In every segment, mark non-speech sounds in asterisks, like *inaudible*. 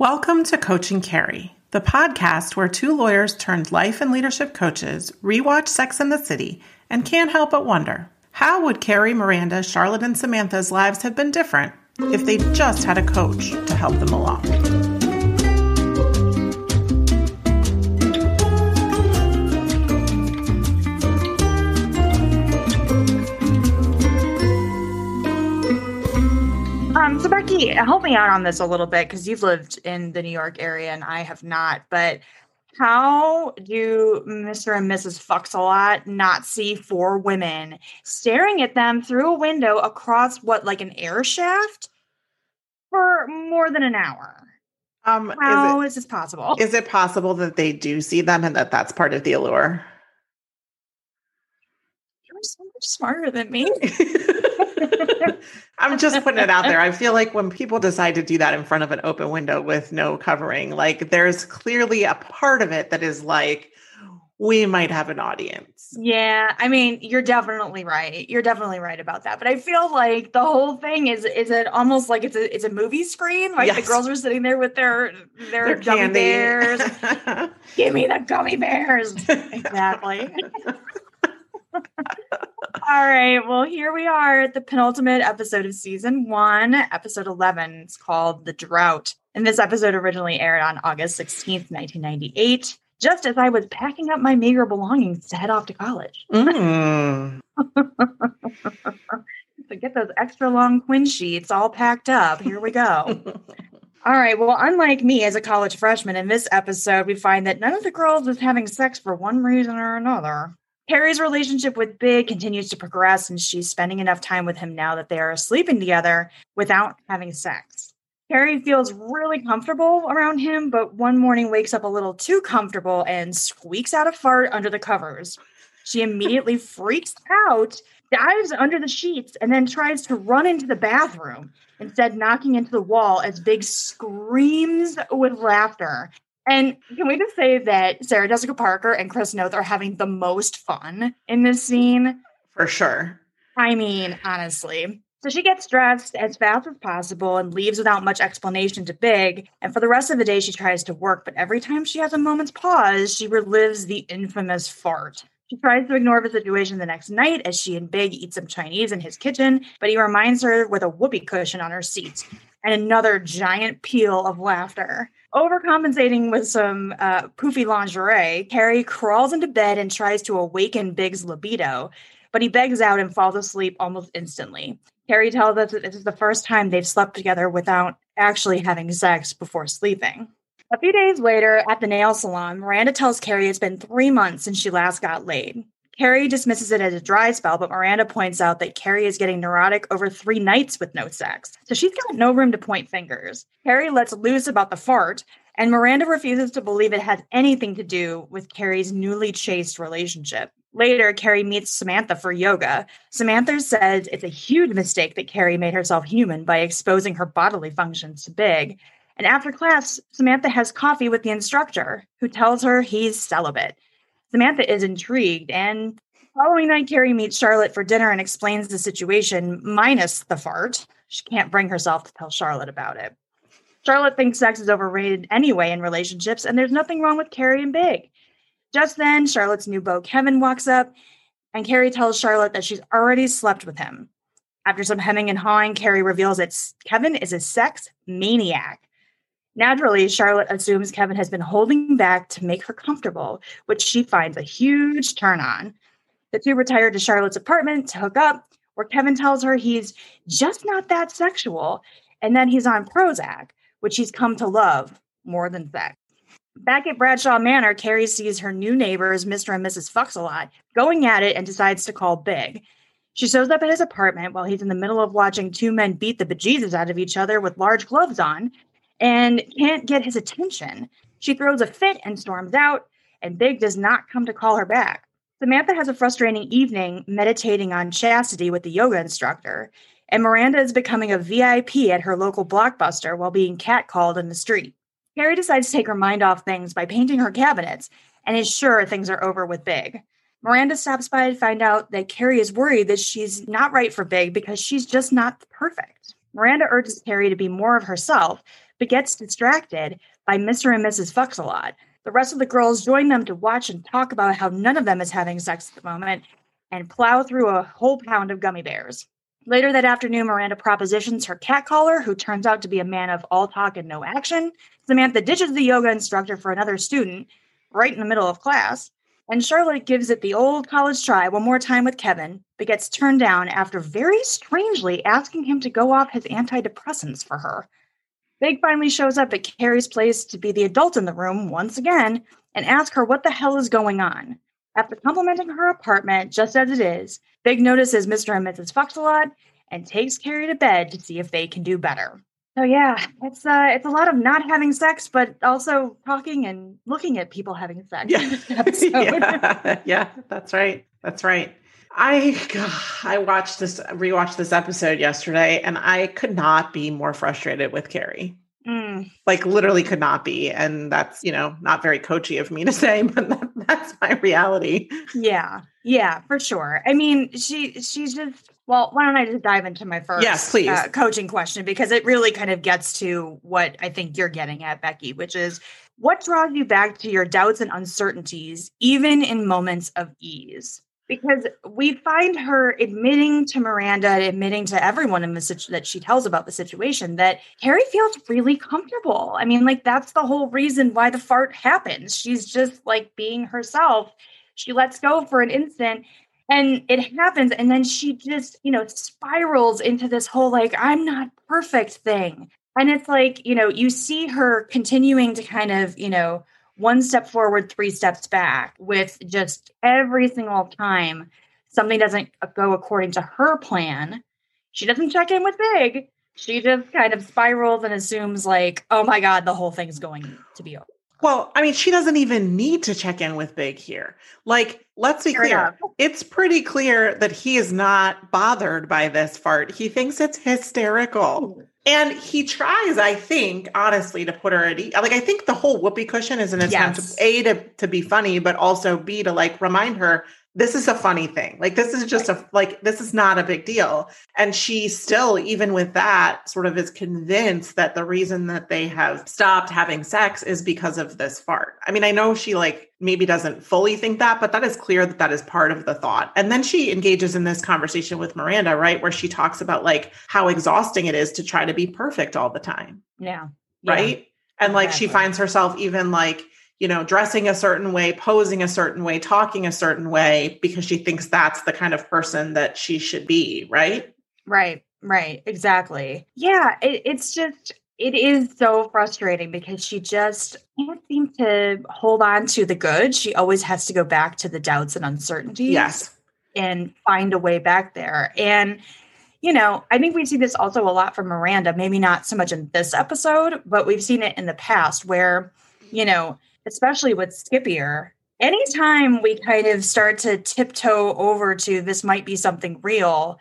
Welcome to Coaching Carrie, the podcast where two lawyers turned life and leadership coaches rewatch Sex and the City and can't help but wonder how would Carrie, Miranda, Charlotte, and Samantha's lives have been different if they just had a coach to help them along? Becky, help me out on this a little bit because you've lived in the New York area and I have not. But how do Mr. and Mrs. Fucks a lot not see four women staring at them through a window across what, like an air shaft, for more than an hour? Um, How is, is this possible? it, is it possible that they do see them and that that's part of the allure? You're so much smarter than me. *laughs* *laughs* *laughs* I'm just putting it out there. I feel like when people decide to do that in front of an open window with no covering, like there's clearly a part of it that is like, we might have an audience. Yeah, I mean, you're definitely right. You're definitely right about that. But I feel like the whole thing is is it almost like it's a it's a movie screen, like the girls are sitting there with their their, Their gummy candy. bears. *laughs* Give me the gummy bears. *laughs* exactly. All right. Well, here we are at the penultimate episode of season one, episode 11. It's called The Drought. And this episode originally aired on August 16th, 1998, just as I was packing up my meager belongings to head off to college. Mm. *laughs* So get those extra long twin sheets all packed up. Here we go. *laughs* All right. Well, unlike me as a college freshman, in this episode, we find that none of the girls is having sex for one reason or another. Carrie's relationship with Big continues to progress, and she's spending enough time with him now that they are sleeping together without having sex. Carrie feels really comfortable around him, but one morning wakes up a little too comfortable and squeaks out a fart under the covers. She *laughs* immediately freaks out, dives under the sheets, and then tries to run into the bathroom, instead, knocking into the wall as Big screams with laughter. And can we just say that Sarah Jessica Parker and Chris Noth are having the most fun in this scene? For sure. I mean, honestly. So she gets dressed as fast as possible and leaves without much explanation to Big. And for the rest of the day, she tries to work, but every time she has a moment's pause, she relives the infamous fart. She tries to ignore the situation the next night as she and Big eat some Chinese in his kitchen, but he reminds her with a whoopee cushion on her seat and another giant peal of laughter. Overcompensating with some uh, poofy lingerie, Carrie crawls into bed and tries to awaken Big's libido, but he begs out and falls asleep almost instantly. Carrie tells us that this is the first time they've slept together without actually having sex before sleeping. A few days later, at the nail salon, Miranda tells Carrie it's been three months since she last got laid. Carrie dismisses it as a dry spell, but Miranda points out that Carrie is getting neurotic over three nights with no sex. So she's got no room to point fingers. Carrie lets loose about the fart, and Miranda refuses to believe it has anything to do with Carrie's newly chaste relationship. Later, Carrie meets Samantha for yoga. Samantha says it's a huge mistake that Carrie made herself human by exposing her bodily functions to Big. And after class, Samantha has coffee with the instructor, who tells her he's celibate. Samantha is intrigued, and following night, Carrie meets Charlotte for dinner and explains the situation, minus the fart. She can't bring herself to tell Charlotte about it. Charlotte thinks sex is overrated anyway in relationships, and there's nothing wrong with Carrie and Big. Just then, Charlotte's new beau Kevin walks up, and Carrie tells Charlotte that she's already slept with him. After some hemming and hawing, Carrie reveals that Kevin is a sex maniac. Naturally, Charlotte assumes Kevin has been holding back to make her comfortable, which she finds a huge turn on. The two retire to Charlotte's apartment to hook up, where Kevin tells her he's just not that sexual, and then he's on Prozac, which he's come to love more than sex. Back at Bradshaw Manor, Carrie sees her new neighbors, Mr. and Mrs. Fuxalot, going at it and decides to call Big. She shows up at his apartment while he's in the middle of watching two men beat the bejesus out of each other with large gloves on and can't get his attention. She throws a fit and storms out, and Big does not come to call her back. Samantha has a frustrating evening meditating on chastity with the yoga instructor, and Miranda is becoming a VIP at her local blockbuster while being catcalled in the street. Carrie decides to take her mind off things by painting her cabinets and is sure things are over with Big. Miranda stops by to find out that Carrie is worried that she's not right for Big because she's just not perfect. Miranda urges Carrie to be more of herself, but gets distracted by Mr. and Mrs. Fucks a lot. The rest of the girls join them to watch and talk about how none of them is having sex at the moment and plow through a whole pound of gummy bears. Later that afternoon, Miranda propositions her cat caller, who turns out to be a man of all talk and no action. Samantha ditches the yoga instructor for another student right in the middle of class. And Charlotte gives it the old college try one more time with Kevin, but gets turned down after very strangely asking him to go off his antidepressants for her. Big finally shows up at Carrie's place to be the adult in the room once again and ask her what the hell is going on. After complimenting her apartment just as it is, Big notices Mr. and Mrs. Foxalot and takes Carrie to bed to see if they can do better. So yeah, it's uh it's a lot of not having sex, but also talking and looking at people having sex. Yeah, *laughs* *laughs* yeah. *laughs* yeah, that's right. That's right. I *laughs* I watched this rewatched this episode yesterday and I could not be more frustrated with Carrie. Mm. Like literally could not be. And that's, you know, not very coachy of me to *laughs* say, but that, that's my reality. Yeah. Yeah, for sure. I mean, she she's just well, why don't I just dive into my first yes, please. Uh, coaching question because it really kind of gets to what I think you're getting at, Becky, which is what draws you back to your doubts and uncertainties, even in moments of ease? Because we find her admitting to Miranda, admitting to everyone in the situ- that she tells about the situation that Carrie feels really comfortable. I mean, like that's the whole reason why the fart happens. She's just like being herself. She lets go for an instant and it happens and then she just, you know, spirals into this whole like I'm not perfect thing. And it's like, you know, you see her continuing to kind of, you know, one step forward, three steps back with just every single time something doesn't go according to her plan. She doesn't check in with Big. She just kind of spirals and assumes, like, oh my God, the whole thing's going to be over. Well, I mean, she doesn't even need to check in with Big here. Like, let's be Fair clear. Enough. It's pretty clear that he is not bothered by this fart. He thinks it's hysterical. And he tries, I think, honestly, to put her at ease. Like, I think the whole whoopee cushion is an attempt, yes. A, to, to be funny, but also B, to like remind her this is a funny thing. Like this is just a like this is not a big deal. And she still even with that sort of is convinced that the reason that they have stopped having sex is because of this fart. I mean, I know she like maybe doesn't fully think that, but that is clear that that is part of the thought. And then she engages in this conversation with Miranda, right, where she talks about like how exhausting it is to try to be perfect all the time. Yeah. Right? And like exactly. she finds herself even like you know, dressing a certain way, posing a certain way, talking a certain way because she thinks that's the kind of person that she should be, right? Right, right, exactly. Yeah, it, it's just, it is so frustrating because she just can't seem to hold on to the good. She always has to go back to the doubts and uncertainties. Yes. And find a way back there. And, you know, I think we see this also a lot from Miranda, maybe not so much in this episode, but we've seen it in the past where, you know, especially with Skipper, anytime we kind of start to tiptoe over to this might be something real,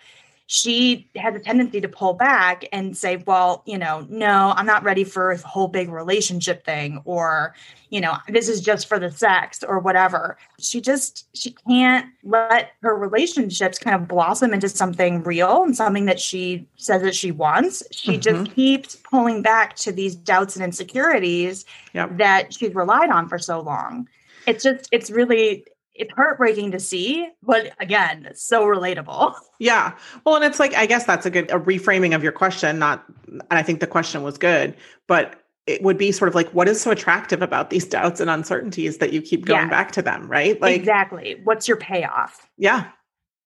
she has a tendency to pull back and say, well, you know, no, I'm not ready for a whole big relationship thing, or, you know, this is just for the sex or whatever. She just, she can't let her relationships kind of blossom into something real and something that she says that she wants. She mm-hmm. just keeps pulling back to these doubts and insecurities yep. that she's relied on for so long. It's just, it's really, it's heartbreaking to see, but again, so relatable. *laughs* Yeah. Well, and it's like I guess that's a good a reframing of your question. Not, and I think the question was good, but it would be sort of like, what is so attractive about these *laughs* doubts and uncertainties that you keep going yes. back to them, right? Like exactly. What's your payoff? Yeah.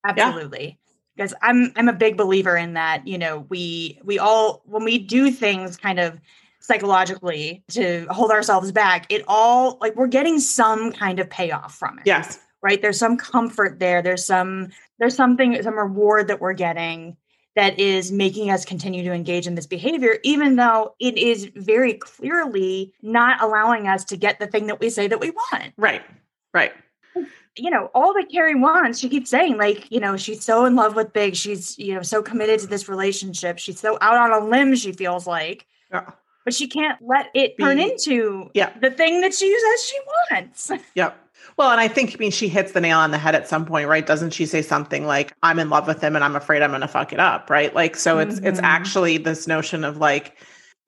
Absolutely. Yeah. Because I'm I'm a big believer in that. You know, we we all when we do things kind of psychologically to hold ourselves back, it all like we're getting some kind of payoff from it. Yes. Right. There's some comfort there. There's some, there's something, some reward that we're getting that is making us continue to engage in this behavior, even though it is very clearly not allowing us to get the thing that we say that we want. Right. Right. You know, all that Carrie wants, she keeps saying, like, you know, she's so in love with Big. She's, you know, so committed to this relationship. She's so out on a limb, she feels like. Yeah but she can't let it turn into yeah. the thing that she says she wants. *laughs* Yep. Well, and I think, I mean, she hits the nail on the head at some point, right? Doesn't she say something like, I'm in love with him and I'm afraid I'm going to fuck it up, right? Like, so it's, mm-hmm. it's actually this notion of like,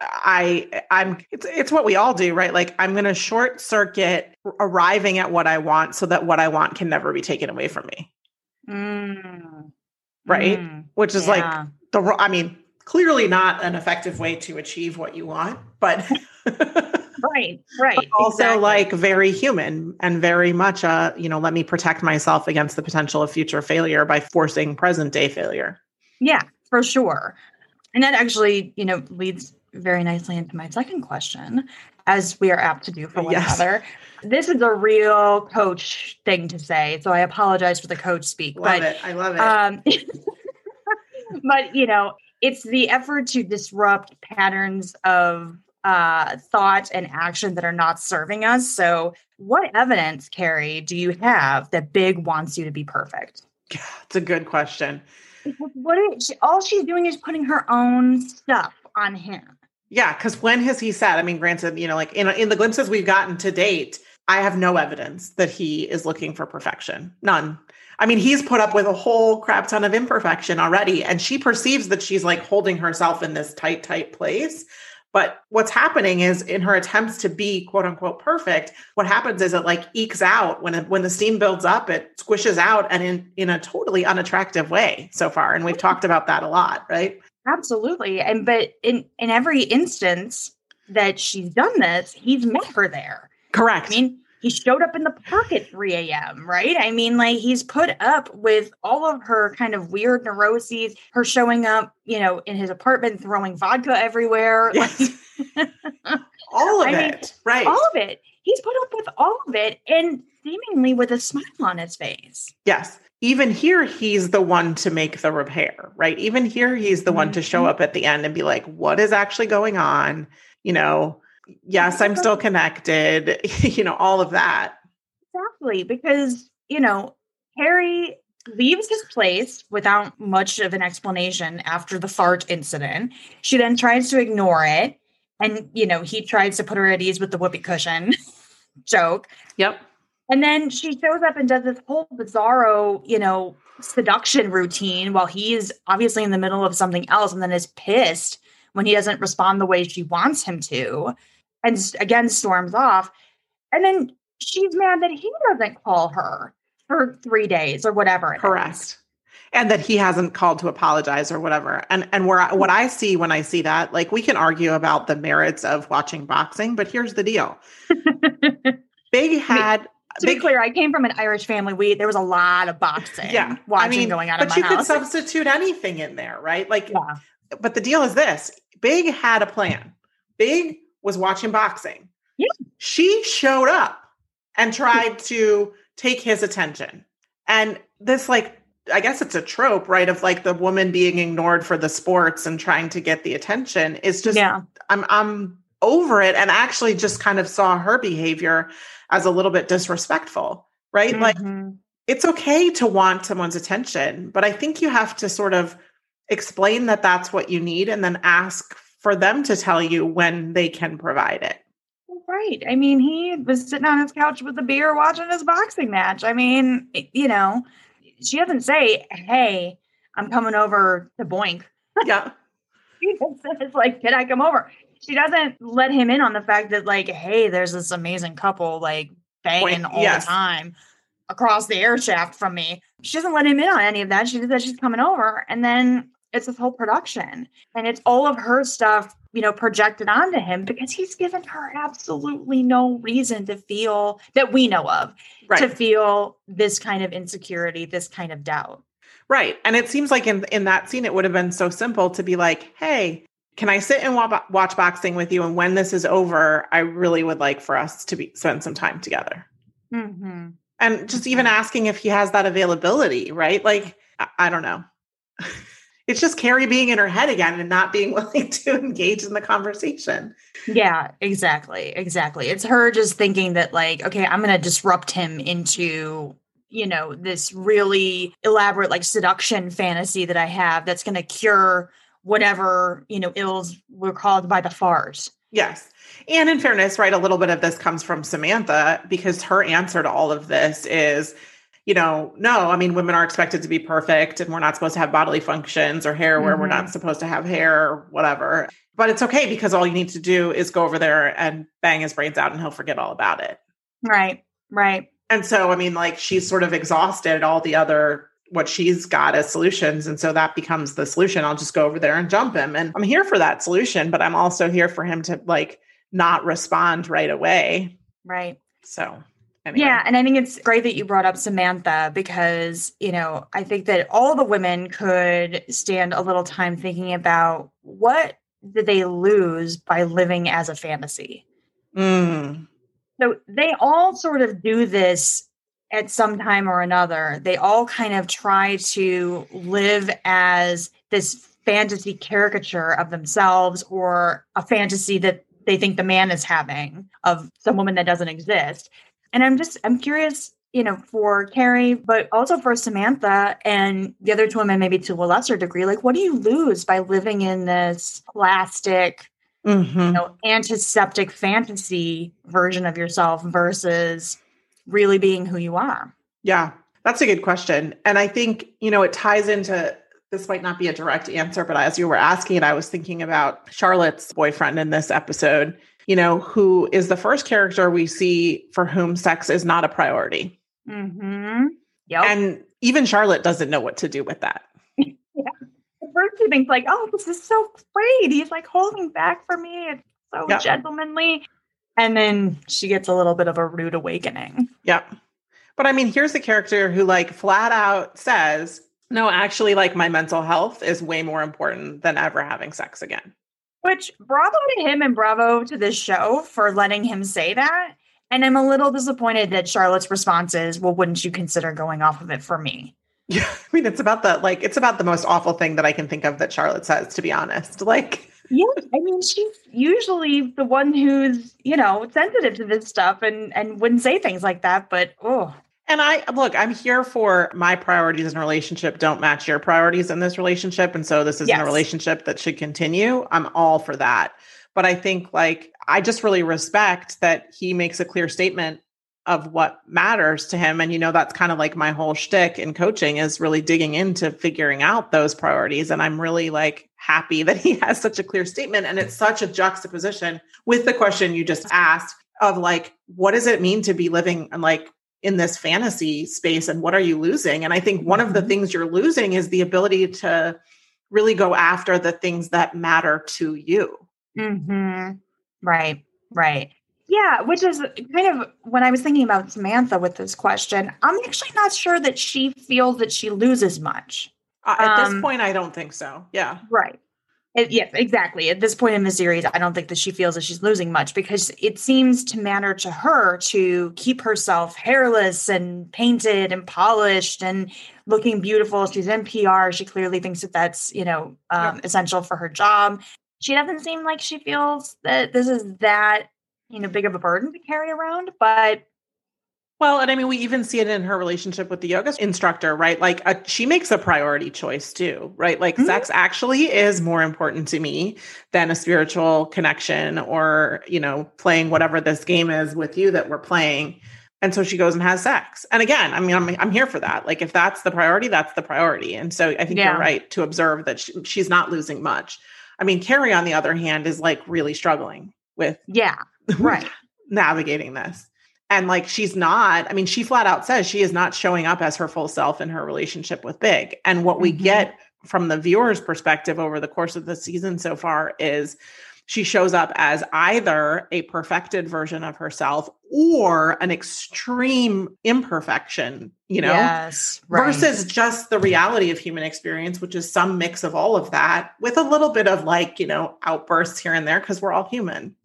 I I'm it's it's what we all do, right? Like I'm going to short circuit arriving at what I want so that what I want can never be taken away from me. Mm. Right? Mm. Which is Yeah. like the I mean, clearly not an effective way to achieve what you want, but *laughs* Right, right. also exactly. like very human and very much a, you know, let me protect myself against the potential of future failure by forcing present day failure. Yeah, for sure. And that actually, you know, leads very nicely into my second question, as we are apt to do for one Yes. another. This is a real coach thing to say, so I apologize for the coach speak. Love but it. I love it. um *laughs* but you know, it's the effort to disrupt patterns of uh thought and action that are not serving us. So what evidence, Carrie, do you have that Big wants you to be perfect? it's a good question. What is, she, all she's doing is putting her own stuff on him. Yeah, because when has he said? I mean, granted, you know, like in in the glimpses we've gotten to date, I have no evidence that he is looking for perfection. None. I mean, he's put up with a whole crap ton of imperfection already, and she perceives that she's like holding herself in this tight, tight place. But what's happening is in her attempts to be quote unquote perfect, what happens is it like ekes out when it, when the steam builds up, it squishes out and in in a totally unattractive way so far. And we've talked about that a lot, right? Absolutely. And but in in every instance that she's done this, he's met her there. Correct. I mean, he showed up in the park at 3 a.m., right? I mean, like he's put up with all of her kind of weird neuroses, her showing up, you know, in his apartment, throwing vodka everywhere. Yes. *laughs* all of I mean, it. right. all of it. He's put up with all of it and seemingly with a smile on his face. Yes. Even here, he's the one to make the repair, right? Even here, he's the one to show Mhm. up at the end and be like, what is actually going on? You know, yes, I'm still connected, *laughs* you know, all of that. Exactly, because you know Carrie leaves his place without much of an explanation after the fart incident. She then tries to ignore it, and you know he tries to put her at ease with the whoopee cushion *laughs* joke, Yep. and then she shows up and does this whole bizarro, you know, seduction routine while he's obviously in the middle of something else, and then is pissed when he doesn't respond the way she wants him to, and again storms off, and then she's mad that he doesn't call her for three days or whatever. it is. Correct. And that he hasn't called to apologize or whatever. And and where I, what I see when I see that, like we can argue about the merits of watching boxing, but here's the deal. *laughs* Big had to be clear, I came from an Irish family. We there was a lot of boxing, yeah, watching I mean, going on but you house. could substitute anything in there, right? Like yeah. but the deal is this Big had a plan. Big was watching boxing. Yeah. She showed up and tried to take his attention. And this, like, I guess it's a trope, right? Of like the woman being ignored for the sports and trying to get the attention is just, yeah. I'm, I'm over it and actually just kind of saw her behavior as a little bit disrespectful, right? Like, Mhm. it's okay to want someone's attention, but I think you have to sort of explain that that's what you need and then ask for them to tell you when they can provide it. Right. I mean, he was sitting on his couch with a beer watching his boxing match. I mean, you know, she doesn't say, Hey, I'm coming over to boink. Yeah. *laughs* She just says, like, can I come over? She doesn't let him in on the fact that, like, hey, there's this amazing couple like banging Boink, all yes. the time across the air shaft from me. She doesn't let him in on any of that. She just says she's coming over. And then it's this whole production. And it's all of her stuff, you know, projected onto him because he's given her absolutely no reason to feel that we know of Right. to feel this kind of insecurity, this kind of doubt. Right. And it seems like in, in that scene, it would have been so simple to be like, hey, can I sit and wa- watch boxing with you? And when this is over, I really would like for us to be spend some time together. Mm-hmm. And just even asking if he has that availability, right? Like, I, I don't know. It's just Carrie being in her head again and not being *laughs* willing to engage in the conversation. Yeah, exactly. Exactly. It's her just thinking that, like, okay, I'm going to disrupt him into, you know, this really elaborate, like, seduction fantasy that I have that's going to cure whatever, you know, ills were caused by the fart. Yes. And in fairness, right, a little bit of this comes from Samantha because her answer to all of this is, you know, no, I mean, women are expected to be perfect and we're not supposed to have bodily functions or hair where mm-hmm. we're not mm-hmm. supposed to have hair or whatever. But it's okay because all you need to do is go over there and bang his brains out and he'll forget all about it. Right. Right. And so, I mean, like she's sort of exhausted all the other what she's got as solutions. And so that becomes the solution. I'll just go over there and jump him. And I'm here for that solution, but I'm also here for him to like not respond right away. Right. So Yeah, and I think it's great that you brought up Samantha because, you know, I think that all the women could stand a little time thinking about what did they lose by living as a fantasy. Mm. So they all sort of do this at some time or another. They all kind of try to live as this fantasy caricature of themselves or a fantasy that they think the man is having of some woman that doesn't exist. And I'm just, I'm curious, you know, for Carrie, but also for Samantha and the other two women, maybe to a lesser degree, like what do you lose by living in this plastic, mm-hmm. you know, antiseptic fantasy version of yourself versus really being who you are? Yeah, that's a good question. And I think, you know, it ties into this might not be a direct answer, but as you were asking it, I was thinking about Charlotte's boyfriend in this episode you know, who is the first character we see for whom sex is not a priority. Mm-hmm. Yep. And even Charlotte doesn't know what to do with that. *laughs* yeah. First she thinks like, oh, this is so great. He's like holding back for me. It's so yep. gentlemanly. And then she gets a little bit of a rude awakening. Yep. But I mean, here's the character who like flat out says, no, actually, like my mental health is way more important than ever having sex again. Which bravo to him and bravo to this show for letting him say that. And I'm a little disappointed that Charlotte's response is, well, wouldn't you consider going off of it for me? *laughs* Yeah. I mean, it's about the like, it's about the most awful thing that I can think of that Charlotte says, to be honest. Like, yeah, I mean, she's usually the one who's, you know, sensitive to this stuff and and wouldn't say things like that, but oh, and I look, I'm here for my priorities in a relationship don't match your priorities in this relationship. And so this isn't yes. a relationship that should continue. I'm all for that. But I think like I just really respect that he makes a clear statement of what matters to him. And you know, that's kind of like my whole shtick in coaching is really digging into figuring out those priorities. And I'm really like happy that he *laughs* has such a clear statement. And it's such a juxtaposition with the question you just asked of like, what does it mean to be living and like in this fantasy space and what are you losing? And i think one of the mm-hmm. things you're losing is the ability to really go after the things that matter to you. Hmm right right. Yeah which is kind of when i was thinking about samantha with this question i'm actually not sure that she feels that she loses much. Uh, at um, this point i don't think so. Yeah. Right it, yes, exactly. At this point in the series, I don't think that she feels that she's losing much because it seems to matter to her to keep herself hairless and painted and polished and looking beautiful. She's in PR. She clearly thinks that that's, you know, um, yeah. essential for her job. She doesn't seem like she feels that this is that, you know, big of a burden to carry around, but well, and I mean, we even see it in her relationship with the yoga instructor, right? Like, a, she makes a priority choice too, right? Like, mm-hmm. sex actually is more important to me than a spiritual connection or, you know, playing whatever this game is with you that we're playing. And so she goes and has sex. And again, I mean, I'm, I'm here for that. Like, if that's the priority, that's the priority. And so I think yeah. you're right to observe that she, she's not losing much. I mean, Carrie, on the other hand, is like really struggling with. Yeah. Right. *laughs* navigating this and like she's not i mean she flat out says she is not showing up as her full self in her relationship with big and what we mm-hmm. get from the viewer's perspective over the course of the season so far is she shows up as either a perfected version of herself or an extreme imperfection, you know, yes, right. versus just the reality of human experience, which is some mix of all of that with a little bit of like, you know, outbursts here and there because we're all human.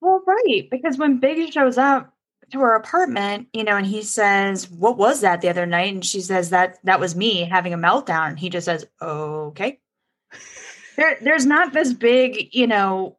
Well, right. Because when Big shows up to her apartment, you know, and he says, What was that the other night? And she says that that was me having a meltdown. And he just says, Okay. there, there's not this big, you know,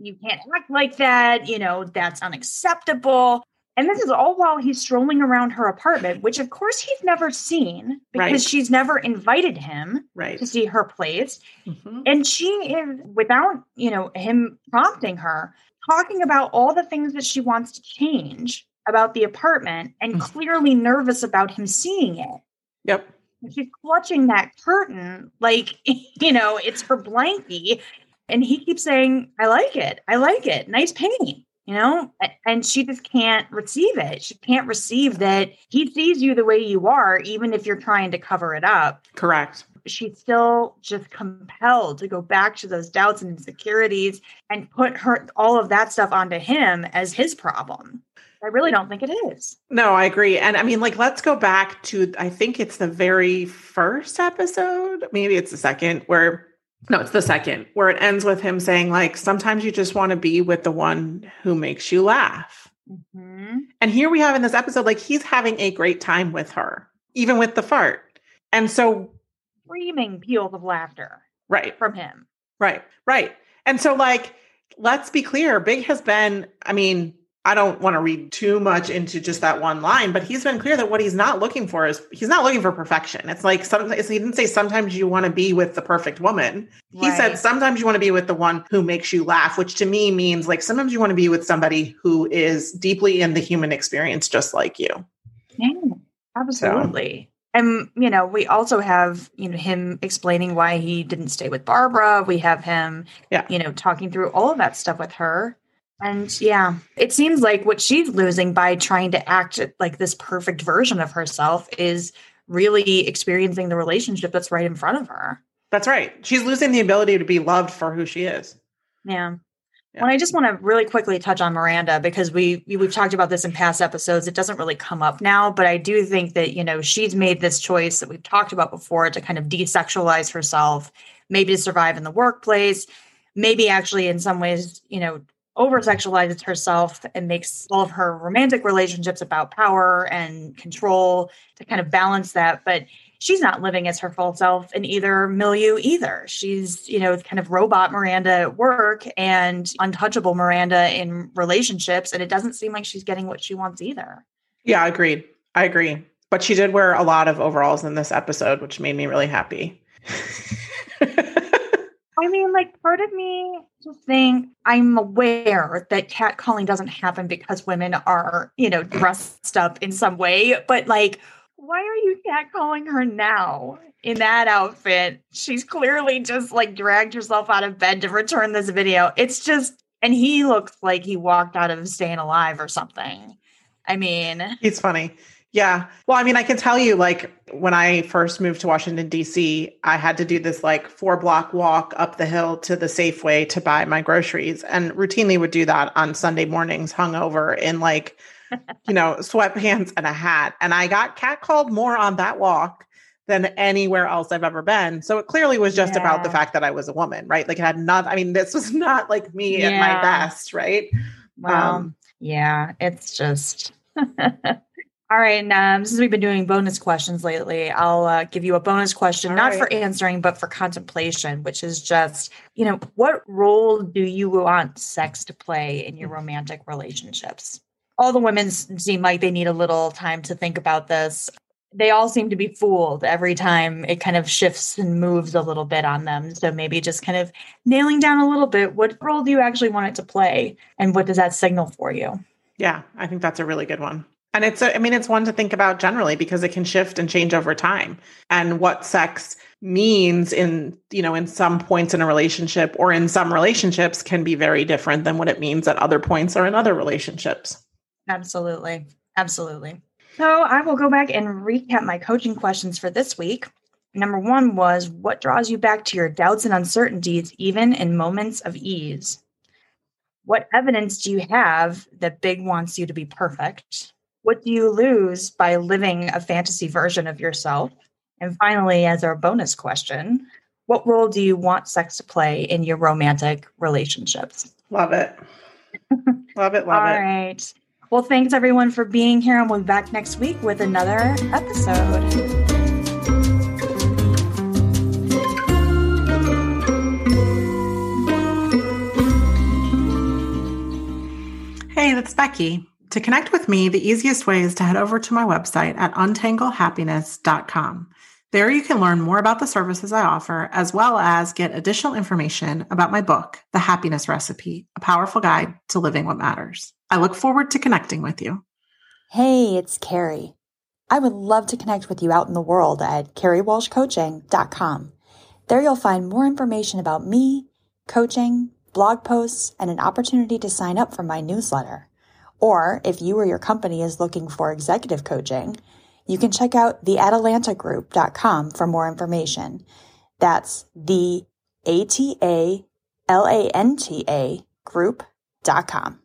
you can't act like that, you know, that's unacceptable. And this is all while he's strolling around her apartment, which of course he's never seen because right. she's never invited him right. to see her place. Mm-hmm. And she is, without, you know, him prompting her, talking about all the things that she wants to change about the apartment and Mm. clearly nervous about him seeing it. Yep. She's clutching that curtain like, *laughs* you know, it's her blankie. And he keeps saying, I like it. I like it. Nice painting, you know? And she just can't receive it. She can't receive that he sees you the way you are, even if you're trying to cover it up. Correct. She's still just compelled to go back to those doubts and insecurities and put her all of that stuff onto him as his problem. I really don't think it is. No, I agree. And I mean, like, let's go back to, I think it's the very first episode. Maybe it's the second where, no, it's the second where it ends with him saying, like, sometimes you just want to be with the one who makes you laugh. Mhm. And here we have in this episode, like, he's having a great time with her, even with the fart. And so, Screaming peals of laughter right, from him. right, right. And so, like, let's be clear Big has been, I mean, I don't want to read too much into just that one line, but he's been clear that what he's not looking for is he's not looking for perfection. It's like sometimes he didn't say sometimes you want to be with the perfect woman. He said sometimes you want to be with the one who makes you laugh, which to me means like sometimes you want to be with somebody who is deeply in the human experience, just like you. Yeah, absolutely. And you know, we also have you know him explaining why he didn't stay with Barbara. We have him, Yeah. you know, talking through all of that stuff with her. And yeah, it seems like what she's losing by trying to act like this perfect version of herself is really experiencing the relationship that's right in front of her. That's right. She's losing the ability to be loved for who she is. Yeah. Yeah. Well, I just want to really quickly touch on Miranda because we we- we've talked about this in past episodes. It doesn't really come up now, but I do think that you know she's made this choice that we've talked about before to kind of desexualize herself, maybe to survive in the workplace, maybe actually in some ways, you know, over sexualizes herself and makes all of her romantic relationships about power and control to kind of balance that. But she's not living as her full self in either milieu either. She's, you know, kind of robot Miranda at work and untouchable Miranda in relationships. And it doesn't seem like she's getting what she wants either. Yeah, I agreed. I agree. But she did wear a lot of overalls in this episode, which made me really happy. *laughs* I mean, like, part of me just think I'm aware that catcalling doesn't happen because women are, you know, dressed up in some way, but like, why are you catcalling her now in that outfit? She's clearly just like dragged herself out of bed to return this video. It's just, and he looks like he walked out of Staying Alive or something. I mean, He's funny. Yeah. Well, I mean, I can tell you, like, when I first moved to Washington, D.C., I had to do this like four block walk up the hill to the Safeway to buy my groceries and routinely would do that on Sunday mornings, hungover in like, *laughs* you know, sweatpants and a hat. And I got catcalled more on that walk than anywhere else I've ever been. So it clearly was just about the fact that I was a woman, right? Like, it had not, I mean, this was *laughs* not like me at my best, right? well, Um, yeah, it's just. *laughs* All right, and um, since we've been doing bonus questions lately, I'll uh, give you a bonus question, All not right. for answering, but for contemplation, which is just, you know, what role do you want sex to play in your romantic relationships? All the women seem like they need a little time to think about this. They all seem to be fooled every time it kind of shifts and moves a little bit on them. So maybe just kind of nailing down a little bit what role do you actually want it to play? And what does that signal for you? Yeah, I think that's a really good one. And it's, I mean, it's one to think about generally because it can shift and change over time. And what sex means in, you know, in some points in a relationship or in some relationships can be very different than what it means at other points or in other relationships. Absolutely. Absolutely. So I will go back and recap my coaching questions for this week. Number one was what draws you back to your doubts and uncertainties, even in moments of ease? What evidence do you have that Big wants you to be perfect? What do you lose by living a fantasy version of yourself? And finally, as our bonus question, what role do you want sex to play in your romantic relationships? Love it. *laughs* love it. Love All it. right. Well, thanks everyone for being here, and we'll be back next week with another episode. Hey, that's Becky. To connect with me, the easiest way is to head over to my website at untanglehappiness.com. There you can learn more about the services I offer, as well as get additional information about my book, The Happiness Recipe, a powerful guide to living what matters. I look forward to connecting with you. Hey, it's Carrie. I would love to connect with you out in the world at carriewalshcoaching.com. There you'll find more information about me, coaching, blog posts, and an opportunity to sign up for my newsletter. Or if you or your company is looking for executive coaching, you can check out theatalantagroup.com for more information. That's the A T A L A N T A group.com.